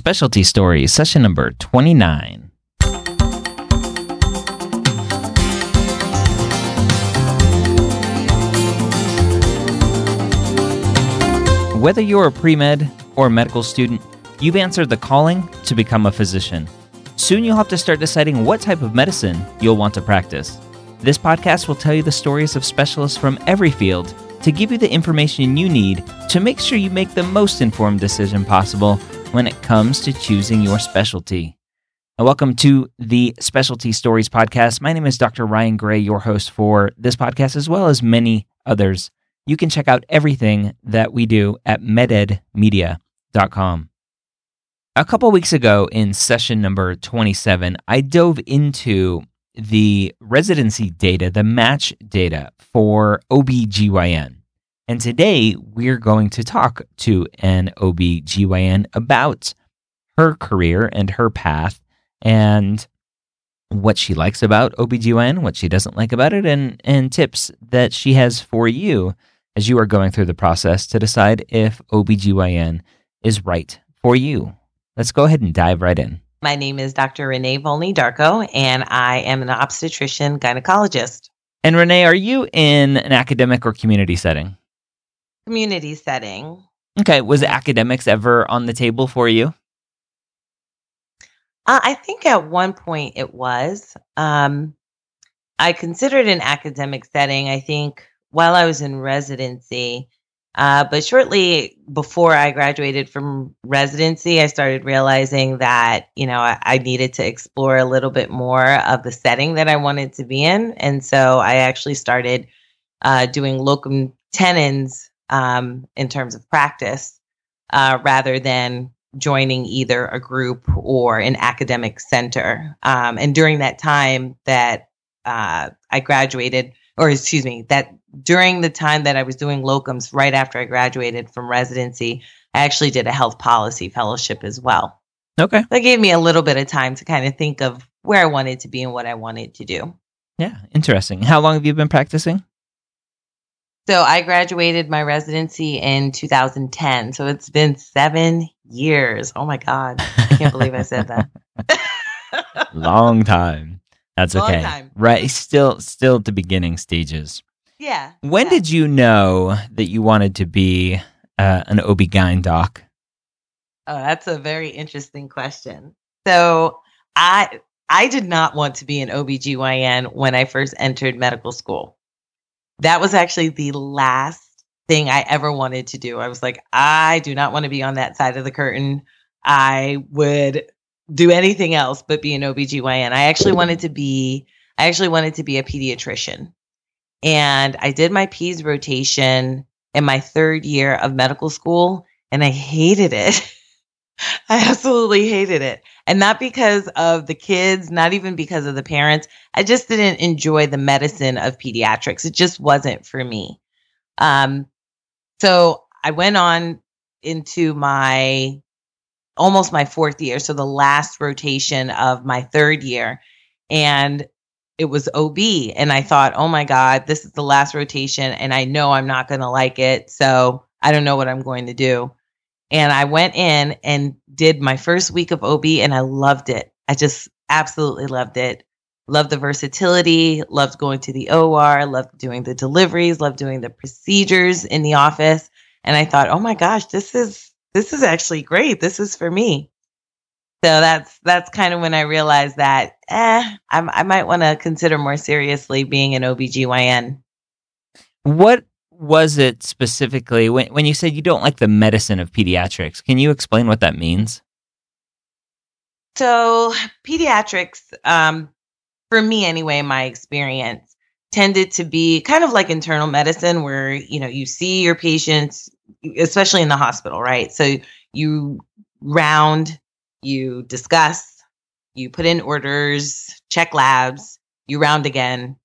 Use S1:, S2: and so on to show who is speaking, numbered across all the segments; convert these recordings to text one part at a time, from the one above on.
S1: Specialty Stories, session number 29. Whether you're a pre med or a medical student, you've answered the calling to become a physician. Soon you'll have to start deciding what type of medicine you'll want to practice. This podcast will tell you the stories of specialists from every field to give you the information you need to make sure you make the most informed decision possible when it comes to choosing your specialty. And welcome to the Specialty Stories podcast. My name is Dr. Ryan Gray, your host for this podcast, as well as many others. You can check out everything that we do at mededmedia.com. A couple weeks ago in session number 27, I dove into the residency data, the match data for OBGYN. And today we're going to talk to an OBGYN about her career and her path and what she likes about OBGYN, what she doesn't like about it, and, and tips that she has for you as you are going through the process to decide if OBGYN is right for you. Let's go ahead and dive right in.
S2: My name is Dr. Renee Volney Darko, and I am an obstetrician gynecologist.
S1: And Renee, are you in an academic or community setting?
S2: Community setting.
S1: Okay. Was academics ever on the table for you?
S2: Uh, I think at one point it was. Um, I considered an academic setting. I think while I was in residency, uh, but shortly before I graduated from residency, I started realizing that, you know, I, I, needed to explore a little bit more of the setting that I wanted to be in. And so I actually started uh, doing locum tenens um, in terms of practice uh, rather than joining either a group or an academic center. Um, and during that time that uh, I graduated, or excuse me, that during the time that I was doing locums right after I graduated from residency, I actually did a health policy fellowship as well.
S1: Okay.
S2: That gave me a little bit of time to kind of think of where I wanted to be and what I wanted to do.
S1: Yeah, interesting. How long have you been practicing?
S2: So I graduated my residency in 2010. So it's been seven years. Oh my God. I can't believe I said that.
S1: Long time. That's okay. Time. Right. Still, still at the beginning stages.
S2: Yeah.
S1: When
S2: yeah.
S1: did you know that you wanted to be uh, an OB-GYN doc?
S2: Oh, that's a very interesting question. So I I did not want to be an OBGYN when I first entered medical school. That was actually the last thing I ever wanted to do. I was like, I do not want to be on that side of the curtain. I would do anything else but be an OBGYN. I actually wanted to be I actually wanted to be a pediatrician. And I did my PEDS rotation in my third year of medical school and I hated it. I absolutely hated it. And not because of the kids, not even because of the parents. I just didn't enjoy the medicine of pediatrics. It just wasn't for me. Um, so I went on into my almost my fourth year. So the last rotation of my third year. And it was OB. And I thought, oh my God, this is the last rotation and I know I'm not going to like it. So I don't know what I'm going to do. And I went in and did my first week of OB and I loved it. I just absolutely loved it. Loved the versatility, loved going to the OR, loved doing the deliveries, loved doing the procedures in the office. And I thought, oh my gosh, this is, this is actually great. This is for me. So that's that's kind of when I realized that eh, I, I might want to consider more seriously being an OBGYN.
S1: What was it specifically when when you said you don't like the medicine of pediatrics? Can you explain what that means?
S2: So pediatrics, um, for me anyway, my experience tended to be kind of like internal medicine, where you know you see your patients, especially in the hospital, right? So you round you discuss, you put in orders, check labs, you round again,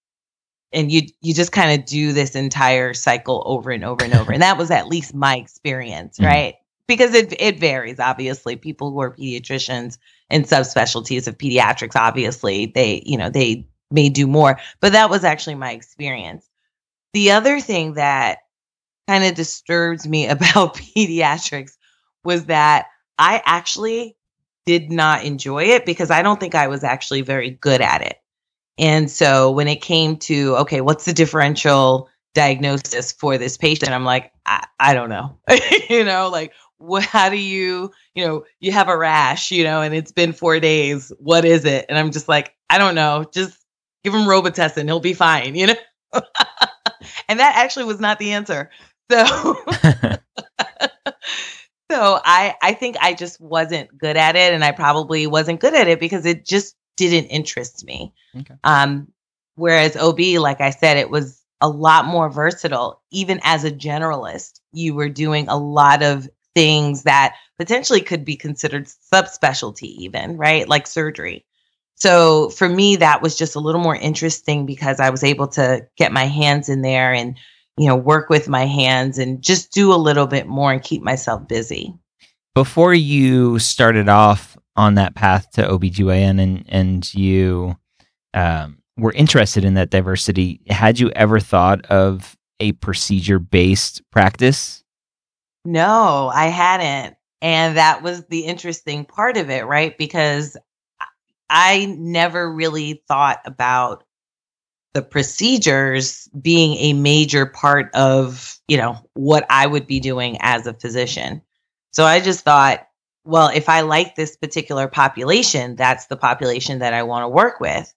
S2: and you you just kind of do this entire cycle over and over and over. and that was at least my experience, mm-hmm. right? Because it it varies, obviously. People who are pediatricians and subspecialties of pediatrics, obviously, they, you know, they may do more. But that was actually my experience. The other thing that kind of disturbs me about pediatrics was that I actually did not enjoy it because I don't think I was actually very good at it. And so when it came to, okay, what's the differential diagnosis for this patient? I'm like, I, I don't know. you know, like, what, how do you, you know, you have a rash, you know, and it's been four days. What is it? And I'm just like, I don't know. Just give him Robitussin. He'll be fine, you know? and that actually was not the answer. So, so I, I think I just wasn't good at it. And I probably wasn't good at it because it just didn't interest me. Okay. Um, whereas OB, like I said, it was a lot more versatile. Even as a generalist, you were doing a lot of things that potentially could be considered subspecialty, even, right? Like surgery. So for me, that was just a little more interesting because I was able to get my hands in there and, you know, work with my hands and just do a little bit more and keep myself busy.
S1: Before you started off on that path to OBGYN and, and you um, were interested in that diversity, had you ever thought of a procedure based practice?
S2: No, I hadn't. And that was the interesting part of it, right? Because I never really thought about the procedures being a major part of, you know, what I would be doing as a physician. So I just thought, well, if I like this particular population, that's the population that I want to work with.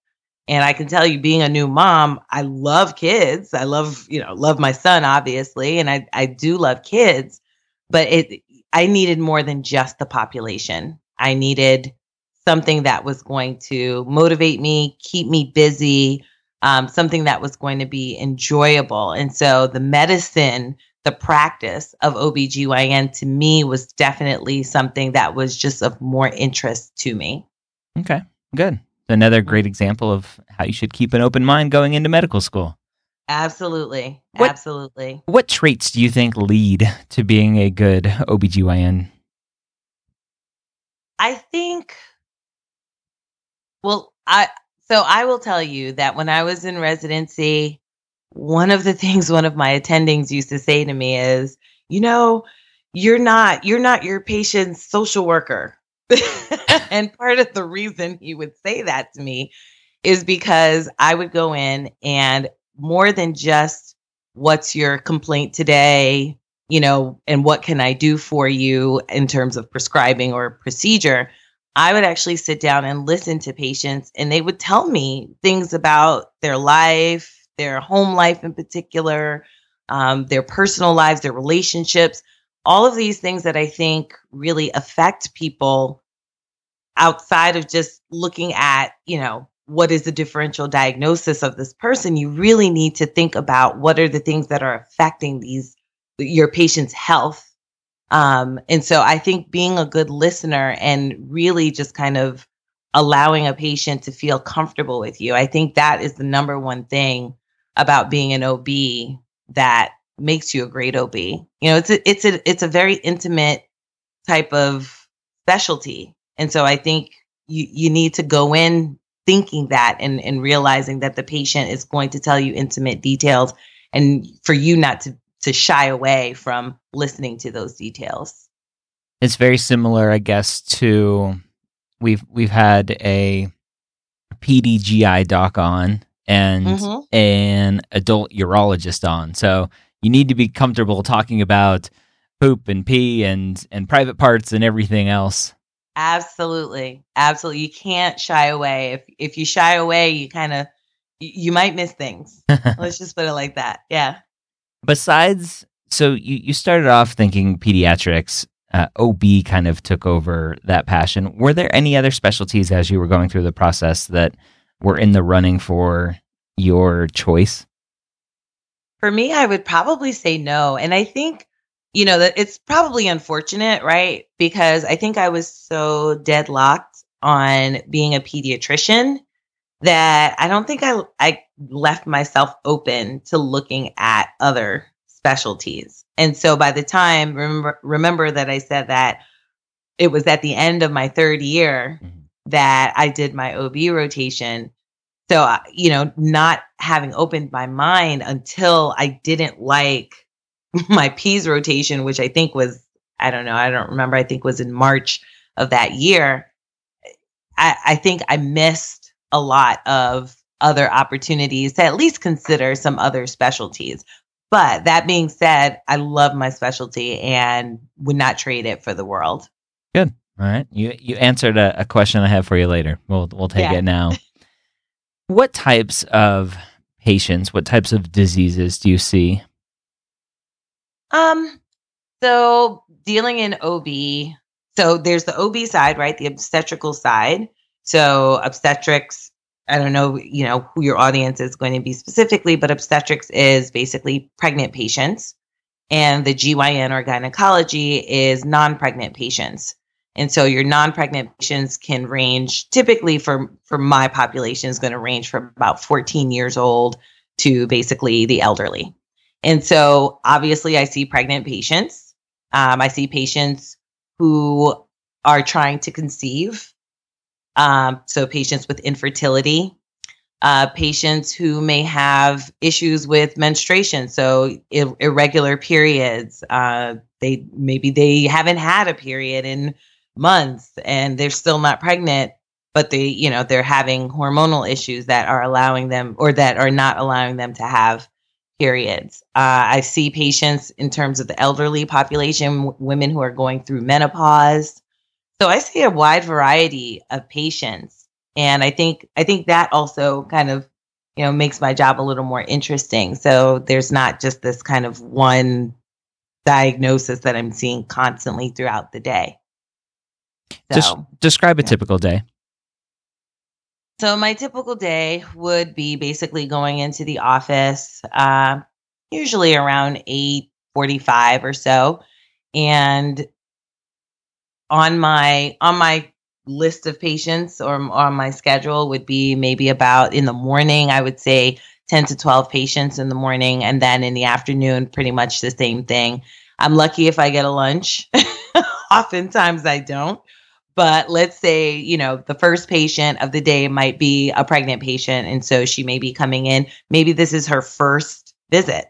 S2: And I can tell you, being a new mom, I love kids. I love, you know, love my son, obviously, and I, I do love kids, but it, I needed more than just the population. I needed something that was going to motivate me, keep me busy, um, something that was going to be enjoyable. And so the medicine, the practice of OBGYN to me was definitely something that was just of more interest to me.
S1: Okay, good. Another great example of how you should keep an open mind going into medical school.
S2: Absolutely. What, Absolutely.
S1: What traits do you think lead to being a good OBGYN?
S2: I think well, I so I will tell you that when I was in residency, one of the things one of my attendings used to say to me is, you know, you're not you're not your patient's social worker. and part of the reason he would say that to me is because I would go in and more than just what's your complaint today, you know, and what can I do for you in terms of prescribing or procedure, I would actually sit down and listen to patients, and they would tell me things about their life, their home life in particular, um, their personal lives, their relationships, all of these things that I think really affect people outside of just looking at, you know, what is the differential diagnosis of this person. You really need to think about what are the things that are affecting these your patient's health um, and so I think being a good listener and really just kind of allowing a patient to feel comfortable with you, I think that is the number one thing about being an OB that makes you a great OB. You know, it's a, it's a, it's a very intimate type of specialty. And so I think you, you need to go in thinking that and, and realizing that the patient is going to tell you intimate details and for you not to to shy away from listening to those details.
S1: It's very similar, I guess, to we've we've had a peds GI doc on and mm-hmm. an adult urologist on. So you need to be comfortable talking about poop and pee and and private parts and everything else.
S2: Absolutely. Absolutely. You can't shy away. If if you shy away, you kind of you might miss things. Let's just put it like that. Yeah.
S1: Besides, so you, you started off thinking pediatrics. Uh, OB kind of took over that passion. Were there any other specialties as you were going through the process that were in the running for your choice?
S2: For me, I would probably say no. And I think, you know, that it's probably unfortunate, right? Because I think I was so deadlocked on being a pediatrician that I don't think I I left myself open to looking at other specialties. And so by the time remember remember that I said that it was at the end of my third year mm-hmm. That I did my OB rotation. So uh, you know, not having opened my mind until I didn't like my peds rotation, which I think was I don't know, I don't remember, I think was in March of that year. I, I think I missed a lot of other opportunities to at least consider some other specialties. But that being said, I love my specialty and would not trade it for the world.
S1: Good. All right. You you answered a, a question I have for you later. We'll we'll take yeah. it now. what types of patients, what types of diseases do you see?
S2: Um so dealing in OB, so there's the OB side, right? The obstetrical side. So obstetrics I don't know, you know, who your audience is going to be specifically, but obstetrics is basically pregnant patients. And the GYN or gynecology is non pregnant patients. And so your non pregnant patients can range typically for, for my population is going to range from about 14 years old to basically the elderly. And so obviously I see pregnant patients. Um, I see patients who are trying to conceive um, so patients with infertility, uh, patients who may have issues with menstruation, so ir- irregular periods. Uh, they maybe they haven't had a period in months and they're still not pregnant, but they you know they're having hormonal issues that are allowing them or that are not allowing them to have periods. Uh, I see patients in terms of the elderly population, w- women who are going through menopause. So I see a wide variety of patients. And I think I think that also kind of, you know, makes my job a little more interesting. So there's not just this kind of one diagnosis that I'm seeing constantly throughout the day.
S1: So, just describe a yeah. typical day.
S2: So my typical day would be basically going into the office, uh, usually around eight forty-five or so, and on my on my list of patients or on my schedule would be maybe about in the morning i would say 10 to 12 patients in the morning and then in the afternoon pretty much the same thing i'm lucky if i get a lunch oftentimes i don't but let's say you know the first patient of the day might be a pregnant patient and so she may be coming in. Maybe this is her first visit.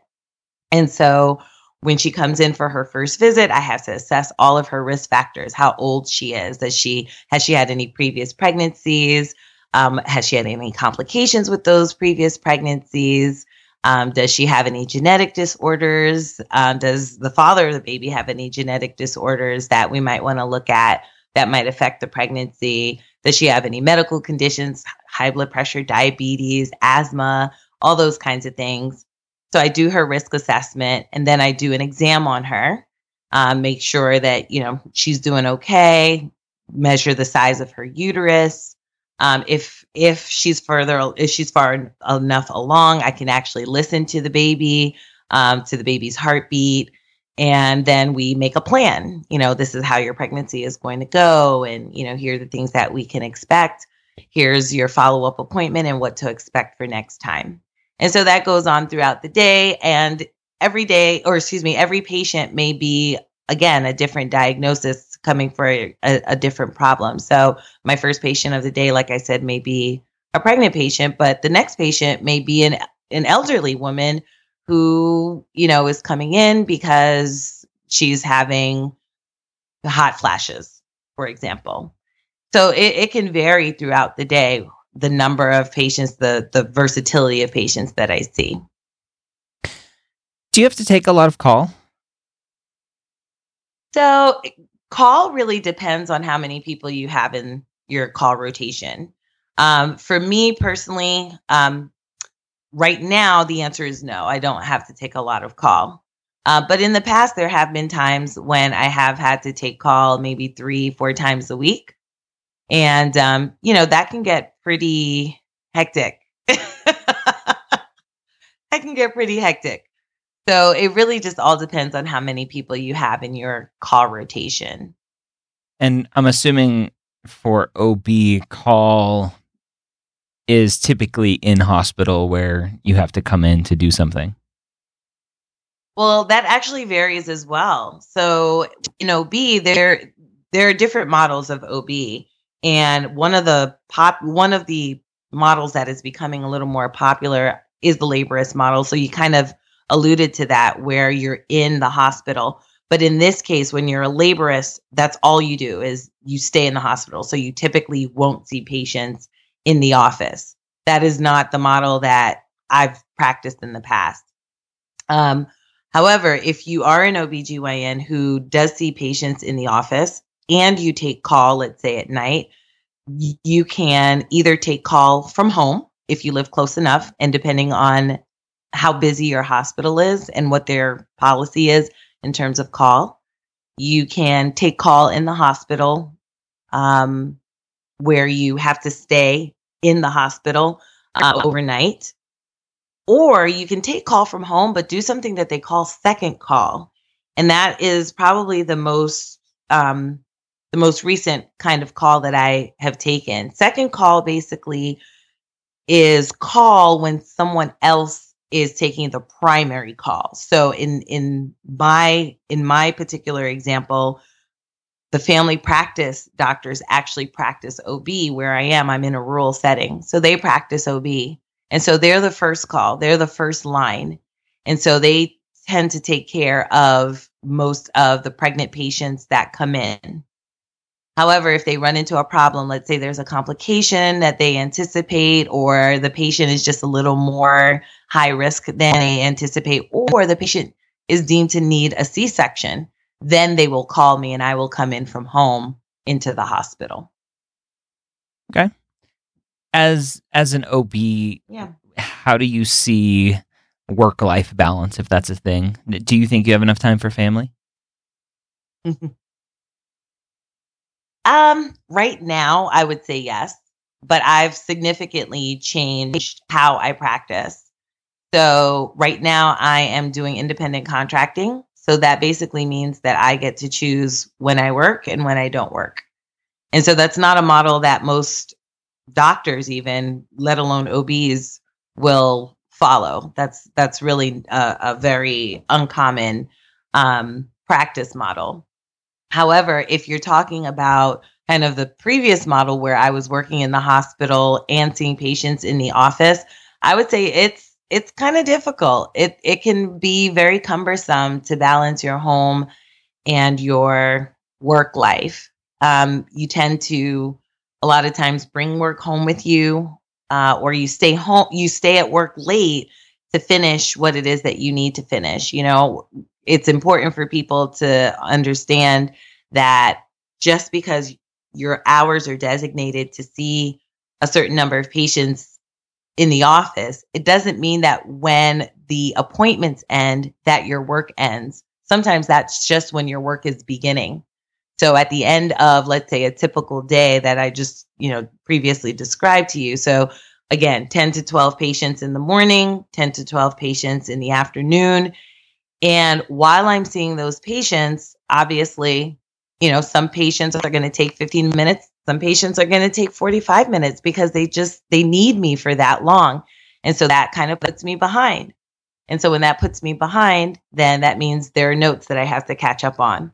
S2: And so when she comes in for her first visit, I have to assess all of her risk factors, how old she is, does she has she had any previous pregnancies, um, has she had any complications with those previous pregnancies, um, does she have any genetic disorders, um, does the father of the baby have any genetic disorders that we might want to look at that might affect the pregnancy, does she have any medical conditions, high blood pressure, diabetes, asthma, all those kinds of things. So I do her risk assessment and then I do an exam on her, um, make sure that, you know, she's doing okay, measure the size of her uterus. Um, if if she's further if she's far enough along, I can actually listen to the baby, um, to the baby's heartbeat, and then we make a plan. You know, this is how your pregnancy is going to go, and you know, here are the things that we can expect. Here's your follow up appointment and what to expect for next time. And so that goes on throughout the day. And every day, or excuse me, every patient may be, again, a different diagnosis coming for a, a, different problem. So my first patient of the day, like I said, may be a pregnant patient, but the next patient may be an, an elderly woman who, you know, is coming in because she's having hot flashes, for example. So it, it can vary throughout the day the number of patients, the the versatility of patients that I see.
S1: Do you have to take a lot of call?
S2: So, call really depends on how many people you have in your call rotation. Um, for me personally, um, right now the answer is no. I don't have to take a lot of call. Uh, but in the past, there have been times when I have had to take call maybe three, four times a week. And, um, you know, that can get pretty hectic. that can get pretty hectic. So it really just all depends on how many people you have in your call rotation.
S1: And I'm assuming for OB call is typically in hospital where you have to come in to do something.
S2: Well, that actually varies as well. So in OB, there there are different models of OB. And one of the pop one of the models that is becoming a little more popular is the laborist model. So you kind of alluded to that where you're in the hospital. But in this case, when you're a laborist, that's all you do is you stay in the hospital. So you typically won't see patients in the office. That is not the model that I've practiced in the past. Um, however, if you are an OBGYN who does see patients in the office and you take call, let's say at night, you can either take call from home if you live close enough, and depending on how busy your hospital is and what their policy is in terms of call, you can take call in the hospital um, where you have to stay in the hospital uh, overnight. Or you can take call from home, but do something that they call second call. And that is probably the most um, the most recent kind of call that I have taken. Second call basically is call when someone else is taking the primary call. So in in my in my particular example, the family practice doctors actually practice OB where I am. I'm in a rural setting. So they practice OB. And so they're the first call. They're the first line. And so they tend to take care of most of the pregnant patients that come in. However, if they run into a problem, let's say there's a complication that they anticipate, or the patient is just a little more high risk than they anticipate, or the patient is deemed to need a C section, then they will call me and I will come in from home into the hospital.
S1: Okay. As as an OB,
S2: yeah.
S1: how do you see work life balance if that's a thing? Do you think you have enough time for family?
S2: Um, right now, I would say yes, but I've significantly changed how I practice. So right now, I am doing independent contracting. So that basically means that I get to choose when I work and when I don't work. And so that's not a model that most doctors, even let alone OBs, will follow. That's that's really a, a very uncommon um, practice model. However, if you're talking about kind of the previous model where I was working in the hospital and seeing patients in the office, I would say it's it's kind of difficult. It it can be very cumbersome to balance your home and your work life. Um, you tend to a lot of times bring work home with you, uh, or you stay home. You stay at work late to finish what it is that you need to finish. You know, it's important for people to understand that just because your hours are designated to see a certain number of patients in the office, it doesn't mean that when the appointments end, that your work ends. Sometimes that's just when your work is beginning. So at the end of, let's say, a typical day that I just, you know, previously described to you. So again, 10 to 12 patients in the morning, 10 to 12 patients in the afternoon. And while I'm seeing those patients, obviously, you know, some patients are going to take 15 minutes. Some patients are going to take 45 minutes because they just, they need me for that long. And so that kind of puts me behind. And so when that puts me behind, then that means there are notes that I have to catch up on.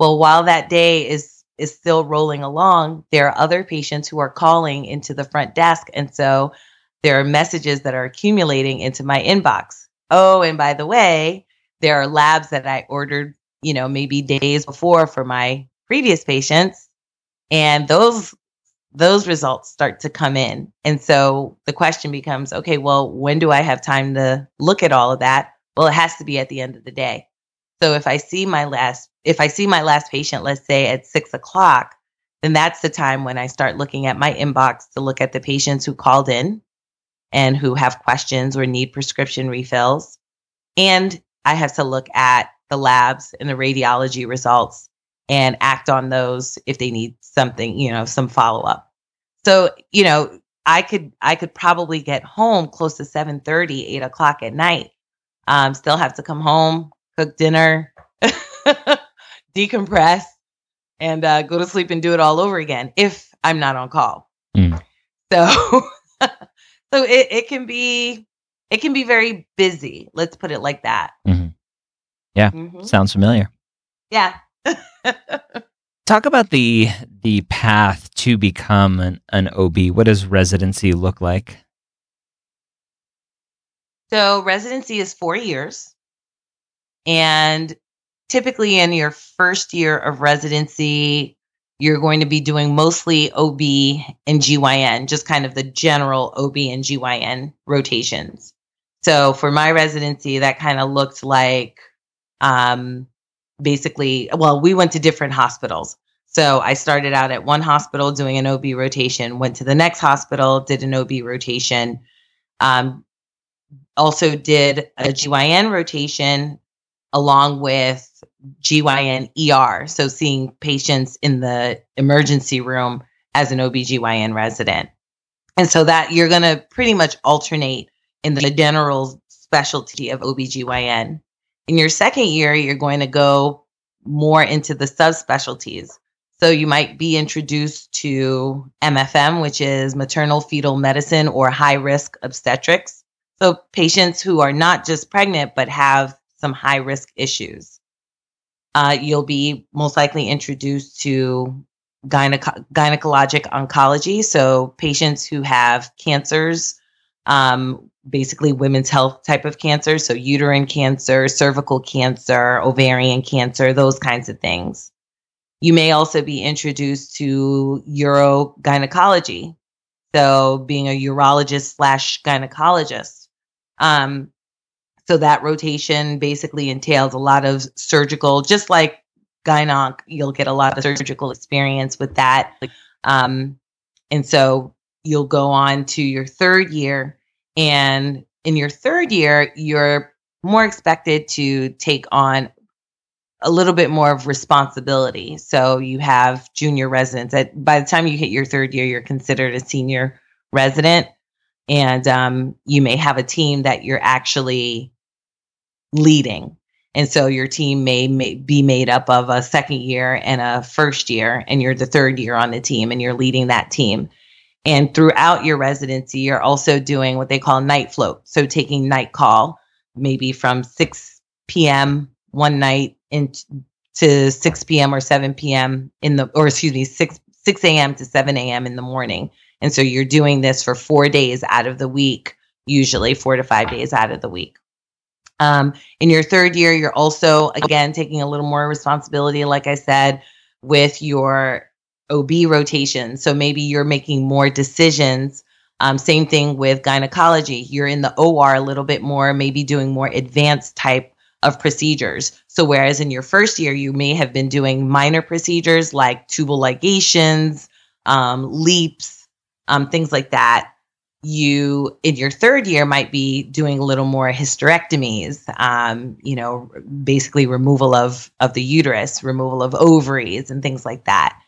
S2: Well, while that day is, is still rolling along, there are other patients who are calling into the front desk. And so there are messages that are accumulating into my inbox. Oh, and by the way, there are labs that I ordered, you know, maybe days before for my previous patients and those those results start to come in. And so the question becomes, okay, well, when do I have time to look at all of that? Well, it has to be at the end of the day. So if I see my last, if I see my last patient, let's say at six o'clock, then that's the time when I start looking at my inbox to look at the patients who called in and who have questions or need prescription refills. And I have to look at the labs and the radiology results and act on those if they need something, you know, some follow up. So, you know, I could I could probably get home close to 7 30, 8 o'clock at night. Um, still have to come home, cook dinner, decompress, and uh, go to sleep and do it all over again if I'm not on call. Mm. So so it, it can be it can be very busy. Let's put it like that.
S1: Mm-hmm. Yeah, mm-hmm. sounds familiar.
S2: Yeah.
S1: Talk about the the path to become an, an OB. What does residency look like?
S2: So residency is four years, and typically in your first year of residency, you're going to be doing mostly OB and GYN, just kind of the general OB and GYN rotations. So for my residency, that kind of looked like um, basically, well, we went to different hospitals. So I started out at one hospital doing an OB rotation, went to the next hospital, did an OB rotation, um, also did a GYN rotation along with GYN ER. So seeing patients in the emergency room as an OBGYN resident. And so that you're going to pretty much alternate in the general specialty of OBGYN. In your second year, you're going to go more into the subspecialties. So you might be introduced to MFM, which is maternal fetal medicine or high risk obstetrics. So patients who are not just pregnant, but have some high risk issues. Uh, you'll be most likely introduced to gyneco- gynecologic oncology. So patients who have cancers, um, basically women's health type of cancer. So uterine cancer, cervical cancer, ovarian cancer, those kinds of things. You may also be introduced to urogynecology. So being a urologist slash gynecologist. Um, so that rotation basically entails a lot of surgical, just like gynonc, you'll get a lot of surgical experience with that. Um, and so you'll go on to your third year. And in your third year, you're more expected to take on a little bit more of responsibility. So you have junior residents. At, by the time you hit your third year, you're considered a senior resident. And um, you may have a team that you're actually leading. And so your team may, may, be made up of a second year and a first year, and you're the third year on the team and you're leading that team. And throughout your residency, you're also doing what they call night float. So taking night call, maybe from 6 p.m. one night into 6 p.m. or 7 p.m. in the, or excuse me, 6, 6 a.m. to 7 a.m. in the morning. And so you're doing this for four days out of the week, usually four to five days out of the week. Um, in your third year, you're also, again, taking a little more responsibility, like I said, with your OB rotation. So maybe you're making more decisions. Um, same thing with gynecology. You're in the OR a little bit more, maybe doing more advanced type of procedures. So whereas in your first year, you may have been doing minor procedures like tubal ligations, um, LEEPs, um, things like that you in your third year might be doing a little more hysterectomies um, you know basically removal of of the uterus removal of ovaries and things like that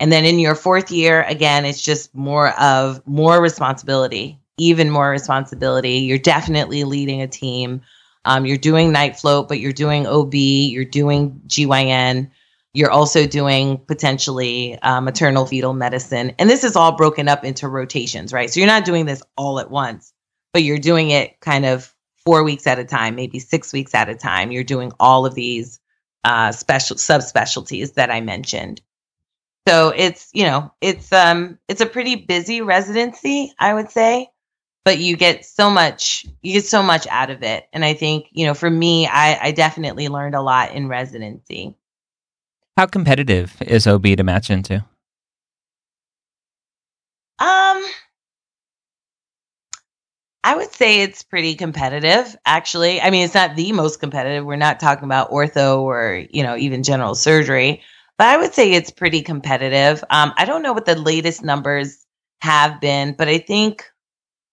S2: and then in your fourth year again it's just more of more responsibility even more responsibility you're definitely leading a team um, you're doing night float but you're doing ob you're doing gyn you're also doing potentially uh, maternal fetal medicine. And this is all broken up into rotations, right? So you're not doing this all at once, but you're doing it kind of four weeks at a time, maybe six weeks at a time. You're doing all of these uh, special subspecialties that I mentioned. So it's, you know, it's um it's a pretty busy residency, I would say, but you get so much you get so much out of it. And I think, you know, for me, I, I definitely learned a lot in residency.
S1: How competitive is OB to match into?
S2: Um, I would say it's pretty competitive, actually. I mean, it's not the most competitive. We're not talking about ortho or, you know, even general surgery, but I would say it's pretty competitive. Um, I don't know what the latest numbers have been, but I think,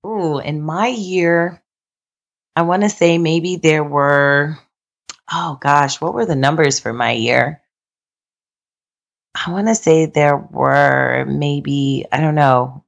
S2: ooh, in my year, I want to say maybe there were, oh gosh, what were the numbers for my year? I want to say there were maybe, I don't know.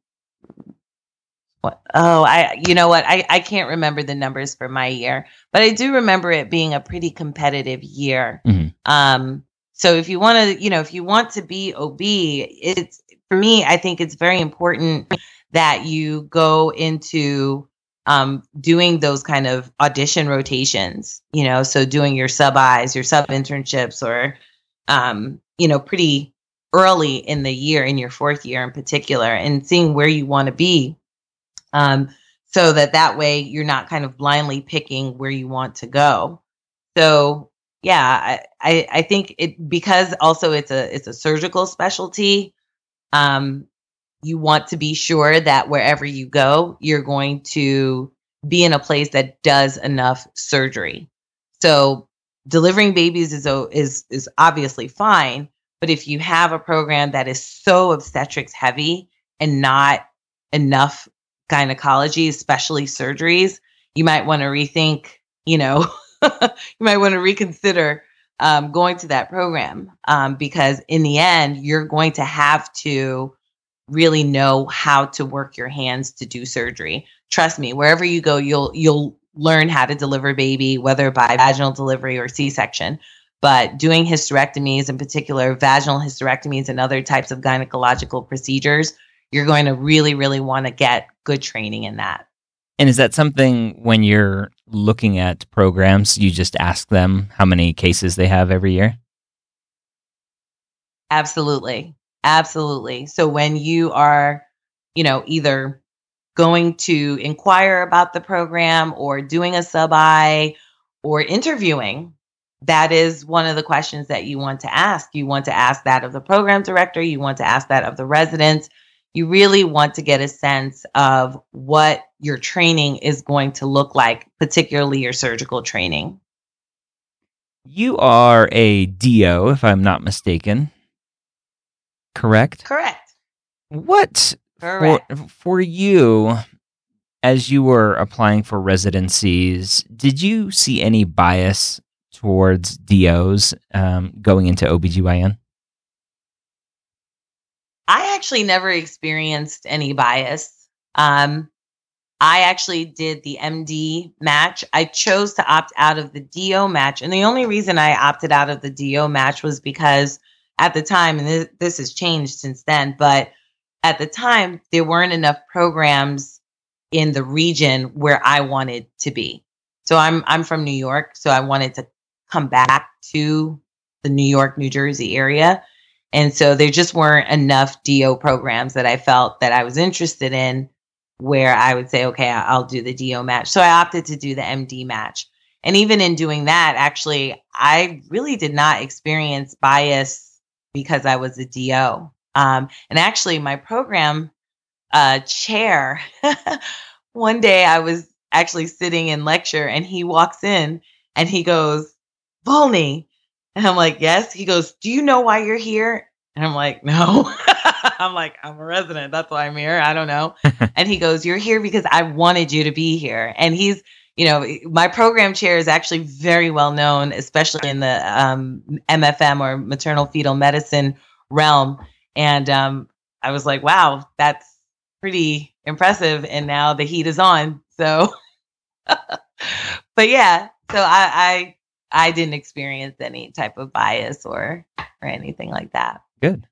S2: What, oh, I, you know what? I, I can't remember the numbers for my year, but I do remember it being a pretty competitive year. Mm-hmm. Um, so if you want to, you know, if you want to be OB, it's for me, I think it's very important that you go into um, doing those kind of audition rotations, you know, so doing your sub Is, your sub internships, or, um, you know, pretty early in the year, in your fourth year in particular, and seeing where you want to be. Um, so that that way you're not kind of blindly picking where you want to go. So, yeah, I, I, think it because also it's a it's a surgical specialty. Um, you want to be sure that wherever you go, you're going to be in a place that does enough surgery. So delivering babies is is is obviously fine, but if you have a program that is so obstetrics heavy and not enough gynecology, especially surgeries, you might want to rethink, you know, you might want to reconsider um, going to that program um, because in the end, you're going to have to really know how to work your hands to do surgery. Trust me, wherever you go, you'll you'll learn how to deliver baby, whether by vaginal delivery or C-section. But doing hysterectomies, in particular, vaginal hysterectomies and other types of gynecological procedures, you're going to really, really want to get good training in that.
S1: And is that something when you're looking at programs, you just ask them how many cases they have every year?
S2: Absolutely. Absolutely. So when you are, you know, either going to inquire about the program or doing a sub I or interviewing, that is one of the questions that you want to ask. You want to ask that of the program director, you want to ask that of the residents. You really want to get a sense of what your training is going to look like, particularly your surgical training.
S1: You are a DO, if I'm not mistaken. Correct?
S2: Correct.
S1: What Correct. For, for you, as you were applying for residencies, did you see any bias towards DOs um, going into OBGYN?
S2: I actually never experienced any bias. Um, I actually did the MD match. I chose to opt out of the DO match. And the only reason I opted out of the DO match was because at the time, and this, has changed since then, but at the time, there weren't enough programs in the region where I wanted to be. So I'm I'm from New York, so I wanted to come back to the New York, New Jersey area. And so there just weren't enough DO programs that I felt that I was interested in where I would say, okay, I'll do the DO match. So I opted to do the MD match. And even in doing that, actually, I really did not experience bias because I was a DO. Um, and actually, my program uh, chair, one day I was actually sitting in lecture and he walks in and he goes, Volney. And I'm like, yes. He goes, do you know why you're here? And I'm like, no. I'm like, I'm a resident. That's why I'm here. I don't know. and he goes, you're here because I wanted you to be here. And he's, you know, my program chair is actually very well known, especially in the um, MFM or maternal fetal medicine realm. And um, I was like, wow, that's pretty impressive. And now the heat is on. So, but yeah, so I, I, I didn't experience any type of bias or, or anything like that.
S1: Good.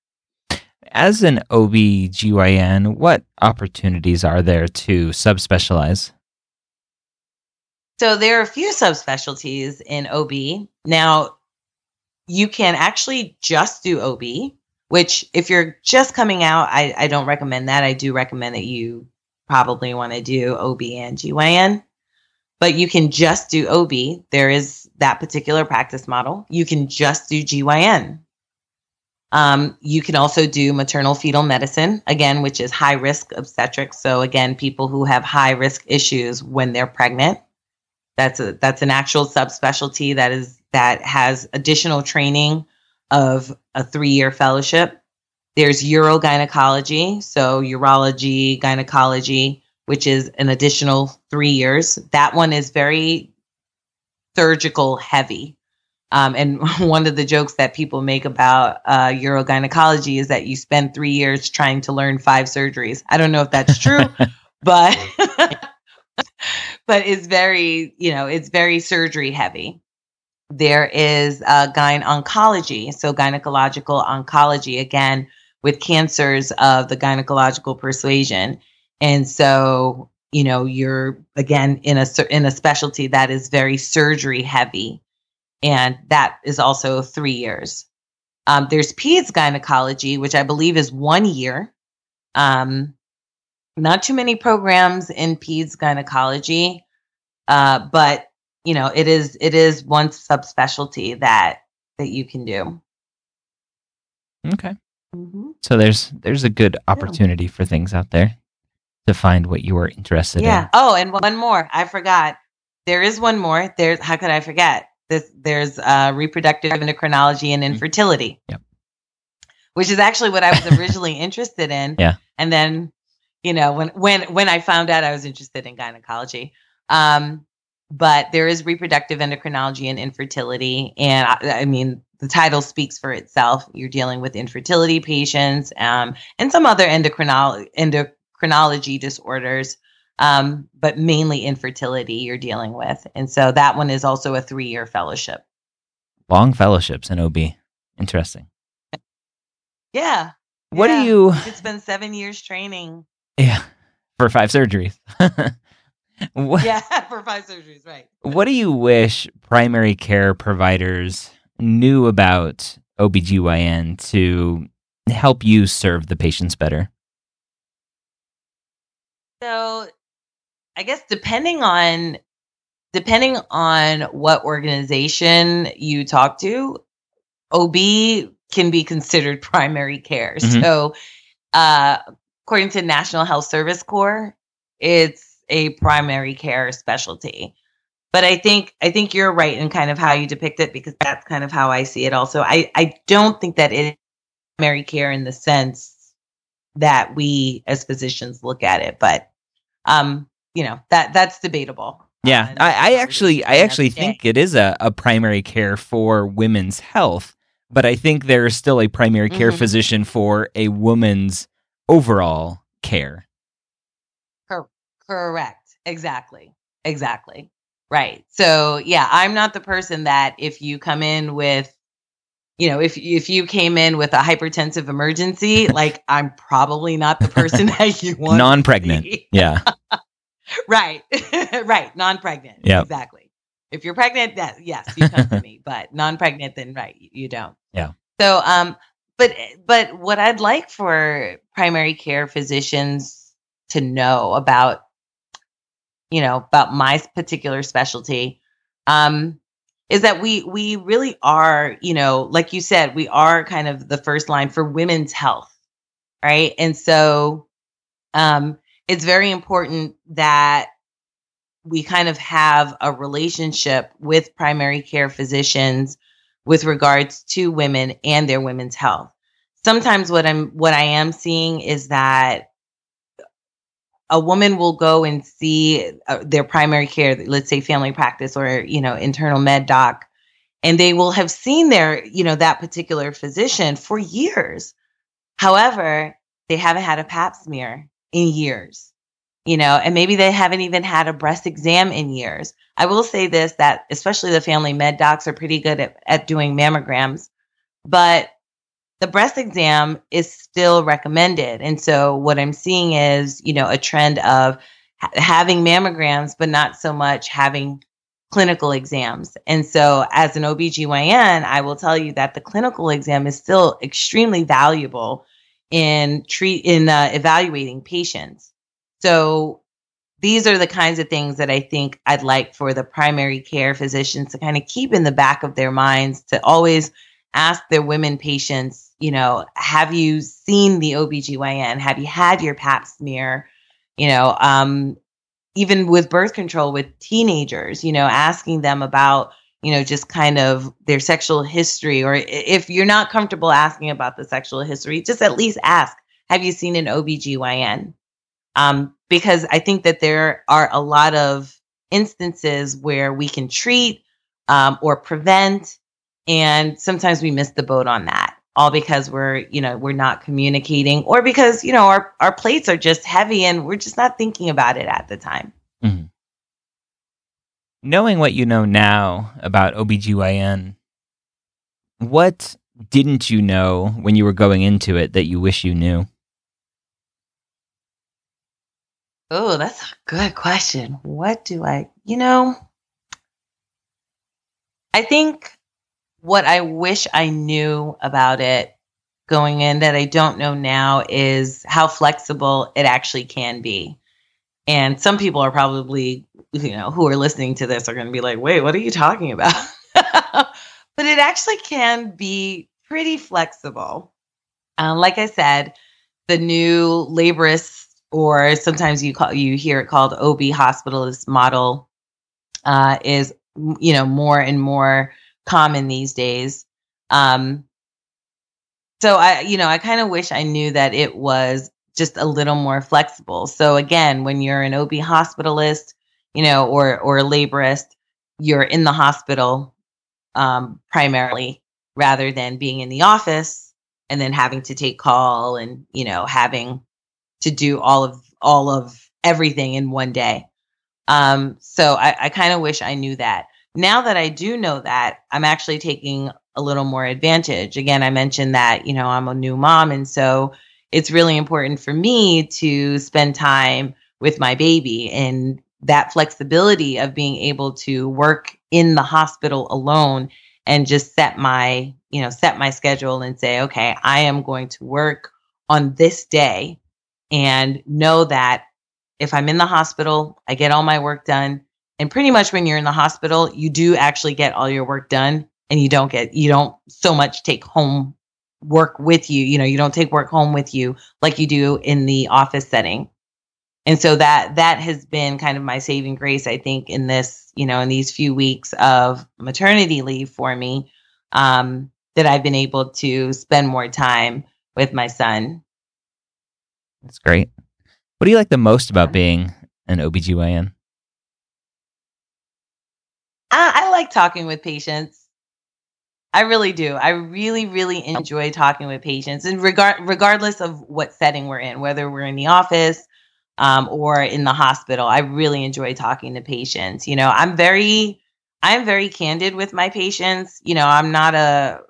S1: As an OB/GYN, what opportunities are there to subspecialize?
S2: So there are a few subspecialties in OB. Now, you can actually just do OB which if you're just coming out, I, I don't recommend that. I do recommend that you probably want to do OB and GYN, but you can just do OB. There is that particular practice model. You can just do GYN. Um, you can also do maternal fetal medicine, again, which is high risk obstetrics. So again, people who have high risk issues when they're pregnant. That's a that's an actual subspecialty that is that has additional training of a three year fellowship. There's urogynecology, so urology, gynecology, which is an additional three years. That one is very surgical heavy. Um, and one of the jokes that people make about uh, urogynecology is that you spend three years trying to learn five surgeries. I don't know if that's true, but but it's very you know it's very surgery heavy. There is uh, gyne oncology, so gynecological oncology, again, with cancers of the gynecological persuasion. And so, you know, you're again in a in a specialty that is very surgery heavy, and that is also three years. Um, there's peds gynecology, which I believe is one year. Um, not too many programs in peds gynecology, uh, but you know, it is it is one subspecialty that that you can do.
S1: Okay. Mm-hmm. So there's there's a good opportunity yeah. for things out there to find what you are interested
S2: yeah.
S1: in. Yeah.
S2: Oh, and one more. I forgot. There is one more. There's how could I forget? This there's uh, reproductive endocrinology and mm-hmm. infertility.
S1: Yep.
S2: Which is actually what I was originally interested in.
S1: Yeah.
S2: And then, you know, when when when I found out I was interested in gynecology, um, but there is reproductive endocrinology and infertility. And I, I, mean, the title speaks for itself. You're dealing with infertility patients um, and some other endocrinolo- endocrinology disorders, um, but mainly infertility you're dealing with. And so that one is also a three year fellowship.
S1: Long fellowships in OB. Interesting.
S2: Yeah.
S1: What
S2: yeah.
S1: do you?
S2: It's been seven years training.
S1: Yeah. For five surgeries.
S2: What, yeah, for five surgeries, right.
S1: What do you wish primary care providers knew about OBGYN to help you serve the patients better?
S2: So, I guess depending on depending on what organization you talk to, OB can be considered primary care. Mm-hmm. So, uh, according to National Health Service Corps, it's a primary care specialty. But I think I think you're right in kind of how you depict it because that's kind of how I see it also. I, I don't think that it is primary care in the sense that we as physicians look at it, but um, you know, that that's debatable.
S1: Yeah, I, I actually I actually think it is a, a primary care for women's health, but I think there is still a primary care mm-hmm. physician for a woman's overall care.
S2: Correct. Exactly. Exactly. Right. So, yeah, I'm not the person that if you come in with you know, if if you came in with a hypertensive emergency, like I'm probably not the person that you want.
S1: Non-pregnant. Yeah.
S2: right. right. Non-pregnant.
S1: Yeah.
S2: Exactly. If you're pregnant, that yes, you come to me. But non-pregnant, then right, you don't.
S1: Yeah.
S2: So, um, but but what I'd like for primary care physicians to know about you know, about my particular specialty, um, is that we we really are, you know, like you said, we are kind of the first line for women's health, right? And so, um, it's very important that we kind of have a relationship with primary care physicians with regards to women and their women's health. Sometimes what I'm what I am seeing is that a woman will go and see uh, their primary care, let's say family practice or, you know, internal med doc, and they will have seen their, you know, that particular physician for years. However, they haven't had a pap smear in years, you know, and maybe they haven't even had a breast exam in years. I will say this that especially the family med docs are pretty good at, at doing mammograms, but the breast exam is still recommended. And so what I'm seeing is, you know, a trend of ha- having mammograms, but not so much having clinical exams. And so as an OBGYN, I will tell you that the clinical exam is still extremely valuable in treat in uh, evaluating patients. So these are the kinds of things that I think I'd like for the primary care physicians to kind of keep in the back of their minds to always ask their women patients you know, have you seen the OBGYN? Have you had your pap smear? You know, um, even with birth control with teenagers, you know, asking them about, you know, just kind of their sexual history, or if you're not comfortable asking about the sexual history, just at least ask, have you seen an OBGYN? Um, because I think that there are a lot of instances where we can treat um, or prevent, and sometimes we miss the boat on that all because we're you know we're not communicating or because you know our, our plates are just heavy and we're just not thinking about it at the time. Mm-hmm.
S1: knowing what you know now about obgyn what didn't you know when you were going into it that you wish you knew?
S2: Oh that's a good question. What do i you know i think what I wish I knew about it going in that I don't know now is how flexible it actually can be. And some people are probably, you know, who are listening to this are going to be like, wait, what are you talking about? but it actually can be pretty flexible. Um, like I said, the new laborist, or sometimes you call you hear it called OB hospitalist model, uh, is you know more and more common these days. Um, so I, you know, I kind of wish I knew that it was just a little more flexible. So again, when you're an OB hospitalist, you know, or or a laborist, you're in the hospital um, primarily rather than being in the office and then having to take call and you know having to do all of all of everything in one day. Um, so I, I kind of wish I knew that. Now that I do know that, I'm actually taking a little more advantage. Again, I mentioned that, you know, I'm a new mom. And so it's really important for me to spend time with my baby and that flexibility of being able to work in the hospital alone and just set my, you know, set my schedule and say, okay, I am going to work on this day and know that if I'm in the hospital, I get all my work done. And pretty much when you're in the hospital, you do actually get all your work done and you don't get, you don't so much take home work with you. You know, you don't take work home with you like you do in the office setting. And so that that has been kind of my saving grace, I think, in this, you know, in these few weeks of maternity leave for me, um, that I've been able to spend more time with my son.
S1: That's great. What do you like the most about being an OBGYN?
S2: I, I like talking with patients. I really do. I really, really enjoy talking with patients, and regard regardless of what setting we're in, whether we're in the office um, or in the hospital, I really enjoy talking to patients. You know, I'm very, I'm very candid with my patients. You know, I'm not a,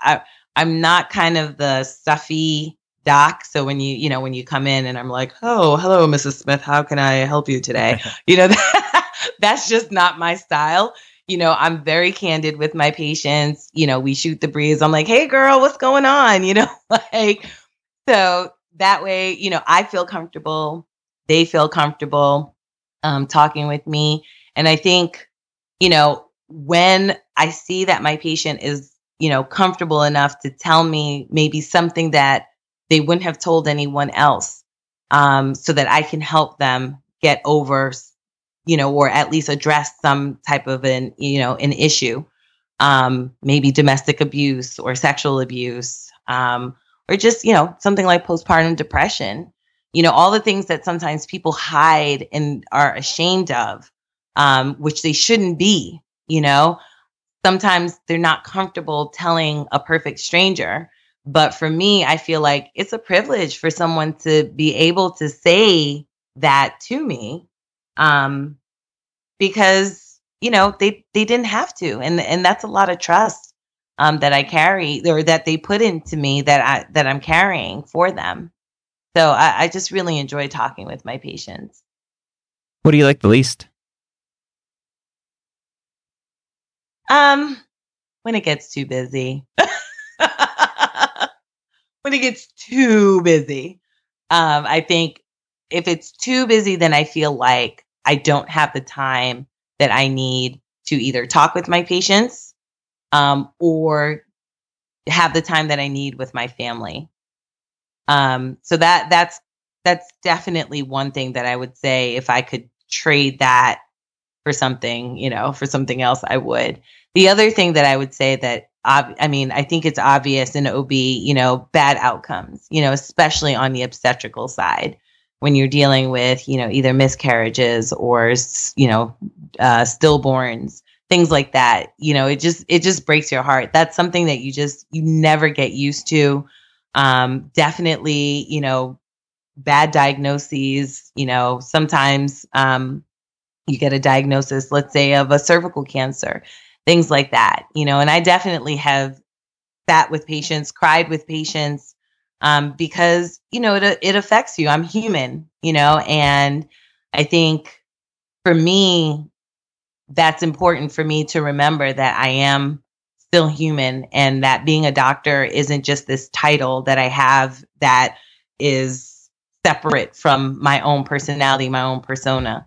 S2: I, I'm not kind of the stuffy doc. So when you, you know, when you come in and I'm like, oh, hello, Mrs. Smith, how can I help you today? you know, that's just not my style you know, I'm very candid with my patients. You know, we shoot the breeze. I'm like, hey, girl, what's going on? You know, like, so that way, you know, I feel comfortable. They feel comfortable um, talking with me. And I think, you know, when I see that my patient is, you know, comfortable enough to tell me maybe something that they wouldn't have told anyone else, um, so that I can help them get over you know, or at least address some type of an, you know, an issue, um, maybe domestic abuse or sexual abuse, um, or just, you know, something like postpartum depression, you know, all the things that sometimes people hide and are ashamed of, um, which they shouldn't be, you know, sometimes they're not comfortable telling a perfect stranger. But for me, I feel like it's a privilege for someone to be able to say that to me um, because you know they they didn't have to, and and that's a lot of trust um, that I carry or that they put into me that I that I'm carrying for them. So I, I just really enjoy talking with my patients.
S1: What do you like the least?
S2: Um, when it gets too busy. when it gets too busy. Um, I think if it's too busy, then I feel like I don't have the time that I need to either talk with my patients um, or have the time that I need with my family. Um, so that that's that's definitely one thing that I would say if I could trade that for something, you know, for something else, I would. The other thing that I would say that I mean, I think it's obvious in OB, you know, bad outcomes, you know, especially on the obstetrical side when you're dealing with, you know, either miscarriages or, you know, uh, stillborns, things like that. You know, it just it just breaks your heart. That's something that you just you never get used to. Um, definitely, you know, bad diagnoses. You know, sometimes um, you get a diagnosis, let's say, of a cervical cancer, things like that. You know, and I definitely have sat with patients, cried with patients um, because you know it it affects you. I'm human, you know, and I think for me, that's important for me to remember that I am still human and that being a doctor isn't just this title that I have that is separate from my own personality, my own persona.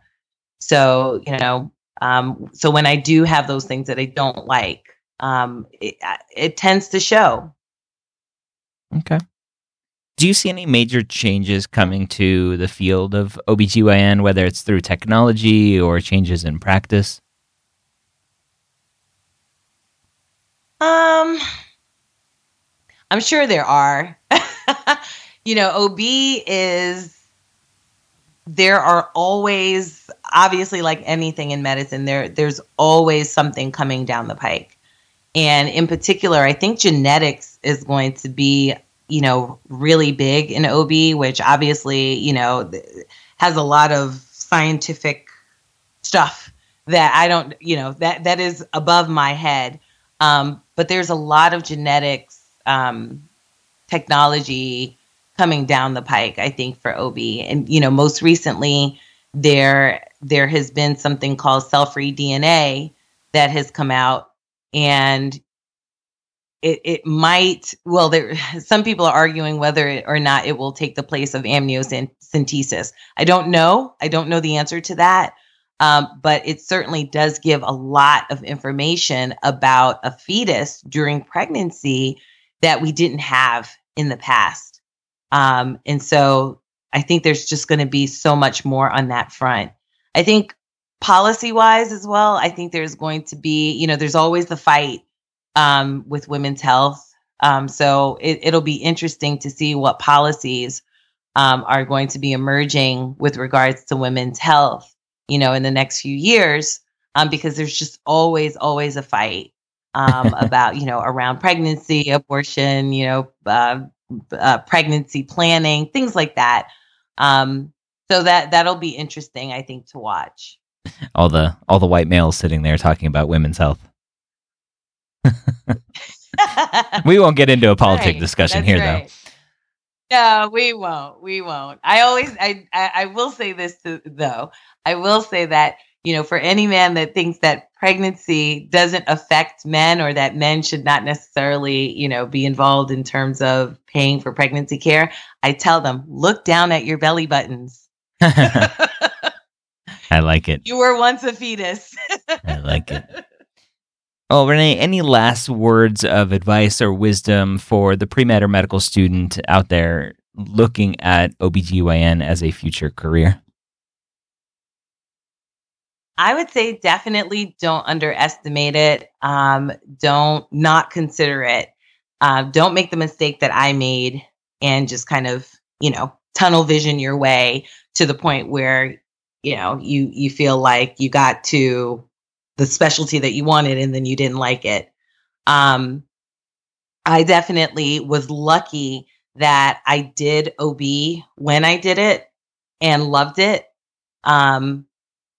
S2: So, you know, um, so when I do have those things that I don't like, um, it, it tends to show.
S1: Okay. Do you see any major changes coming to the field of OBGYN, whether it's through technology or changes in practice?
S2: Um, I'm sure there are. you know, OB is there are always obviously like anything in medicine there there's always something coming down the pike. And in particular, I think genetics is going to be, you know, really big in OB, which obviously, you know, has a lot of scientific stuff that I don't, you know, that that is above my head. Um, but there's a lot of genetics um, technology coming down the pike, I think, for OB. And, you know, most recently, there there has been something called cell-free DNA that has come out and it, it might well there some people are arguing whether or not it will take the place of amniocentesis i don't know i don't know the answer to that um, but it certainly does give a lot of information about a fetus during pregnancy that we didn't have in the past. Um, and so I think there's just going to be so much more on that front. I think policy wise as well, I think there's going to be, you know, there's always the fight um, with women's health. Um, so it, will be interesting to see what policies um, are going to be emerging with regards to women's health you know, in the next few years, um, because there's just always, always a fight um, about, you know, around pregnancy, abortion, you know, uh, uh, pregnancy planning, things like that. Um, so that that'll be interesting, I think, to watch.
S1: All the all the white males sitting there talking about women's health. we won't get into a politic right. discussion That's here, right. though.
S2: No, we won't. We won't. I always, I, I, I will say this to, though. I will say that, you know, for any man that thinks that pregnancy doesn't affect men or that men should not necessarily, you know, be involved in terms of paying for pregnancy care, I tell them, look down at your belly buttons.
S1: I like it.
S2: You were once a fetus.
S1: I like it. Oh, Renee, any last words of advice or wisdom for the pre med or medical student out there looking at OBGYN as a future career?
S2: I would say definitely don't underestimate it. Um, don't not consider it. Uh, don't make the mistake that I made and just kind of, you know, tunnel vision your way to the point where, you know, you you feel like you got to the specialty that you wanted and then you didn't like it. Um, I definitely was lucky that I did OB when I did it and loved it. Um,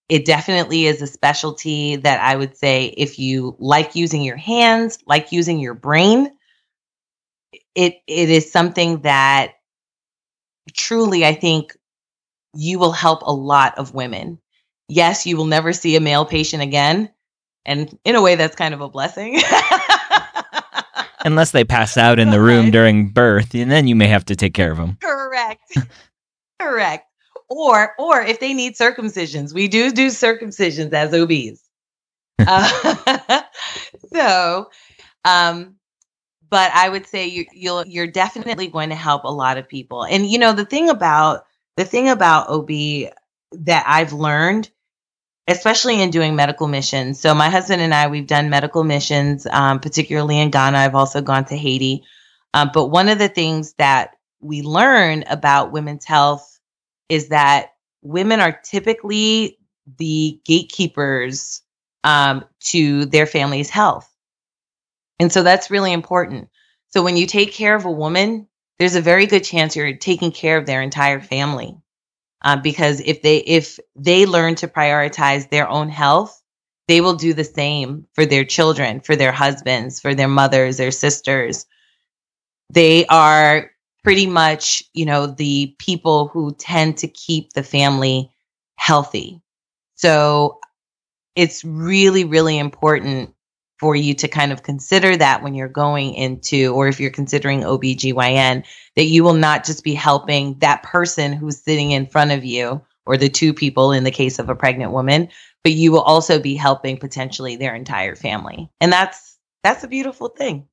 S2: it definitely is a specialty that I would say if you like using your hands, like using your brain, it it is something that truly I think you will help a lot of women. Yes, you will never see a male patient again, and in a way that's kind of a blessing.
S1: Unless they pass out in the room during birth, and then you may have to take care of them.
S2: Correct. Correct or or if they need circumcisions, we do do circumcisions as OBs. uh, so, um, but I would say you, you'll you're definitely going to help a lot of people. And you know the thing about the thing about OB that I've learned, especially in doing medical missions. So my husband and I we've done medical missions, um, particularly in Ghana. I've also gone to Haiti. Um, but one of the things that we learn about women's health is that women are typically the gatekeepers um, to their family's health. And so that's really important. So when you take care of a woman, there's a very good chance you're taking care of their entire family. Uh, because if they if they learn to prioritize their own health, they will do the same for their children, for their husbands, for their mothers, their sisters. They are pretty much, you know, the people who tend to keep the family healthy. So it's really, really important for you to kind of consider that when you're going into, or if you're considering OBGYN, that you will not just be helping that person who's sitting in front of you or the two people in the case of a pregnant woman, but you will also be helping potentially their entire family. And that's that's a beautiful thing.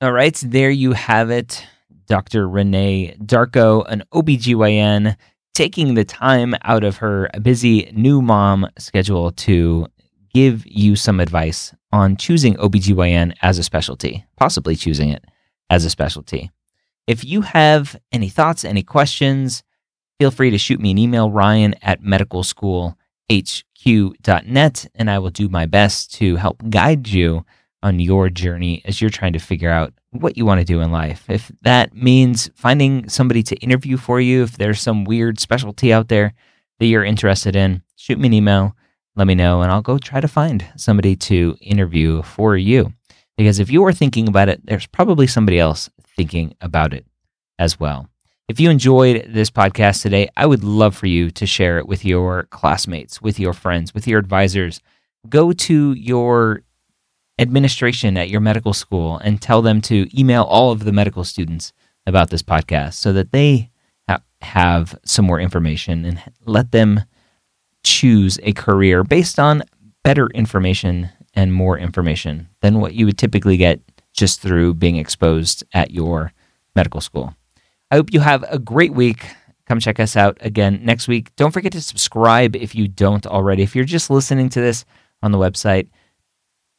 S1: All right, there you have it. Dr. Renee Darko, an OBGYN, taking the time out of her busy new mom schedule to give you some advice on choosing OBGYN as a specialty, possibly choosing it as a specialty. If you have any thoughts, any questions, feel free to shoot me an email, ryan at medicalschoolhq.net, and I will do my best to help guide you on your journey as you're trying to figure out what you want to do in life. If that means finding somebody to interview for you, if there's some weird specialty out there that you're interested in, shoot me an email, let me know, and I'll go try to find somebody to interview for you. Because if you are thinking about it, there's probably somebody else thinking about it as well. If you enjoyed this podcast today, I would love for you to share it with your classmates, with your friends, with your advisors. Go to your administration at your medical school and tell them to email all of the medical students about this podcast so that they ha- have some more information and let them choose a career based on better information and more information than what you would typically get just through being exposed at your medical school. I hope you have a great week. Come check us out again next week. Don't forget to subscribe if you don't already. If you're just listening to this on the website,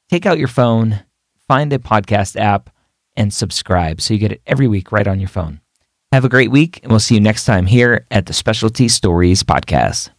S1: take out your phone, find a podcast app, and subscribe so you get it every week right on your phone. Have a great week, and we'll see you next time here at the Specialty Stories Podcast.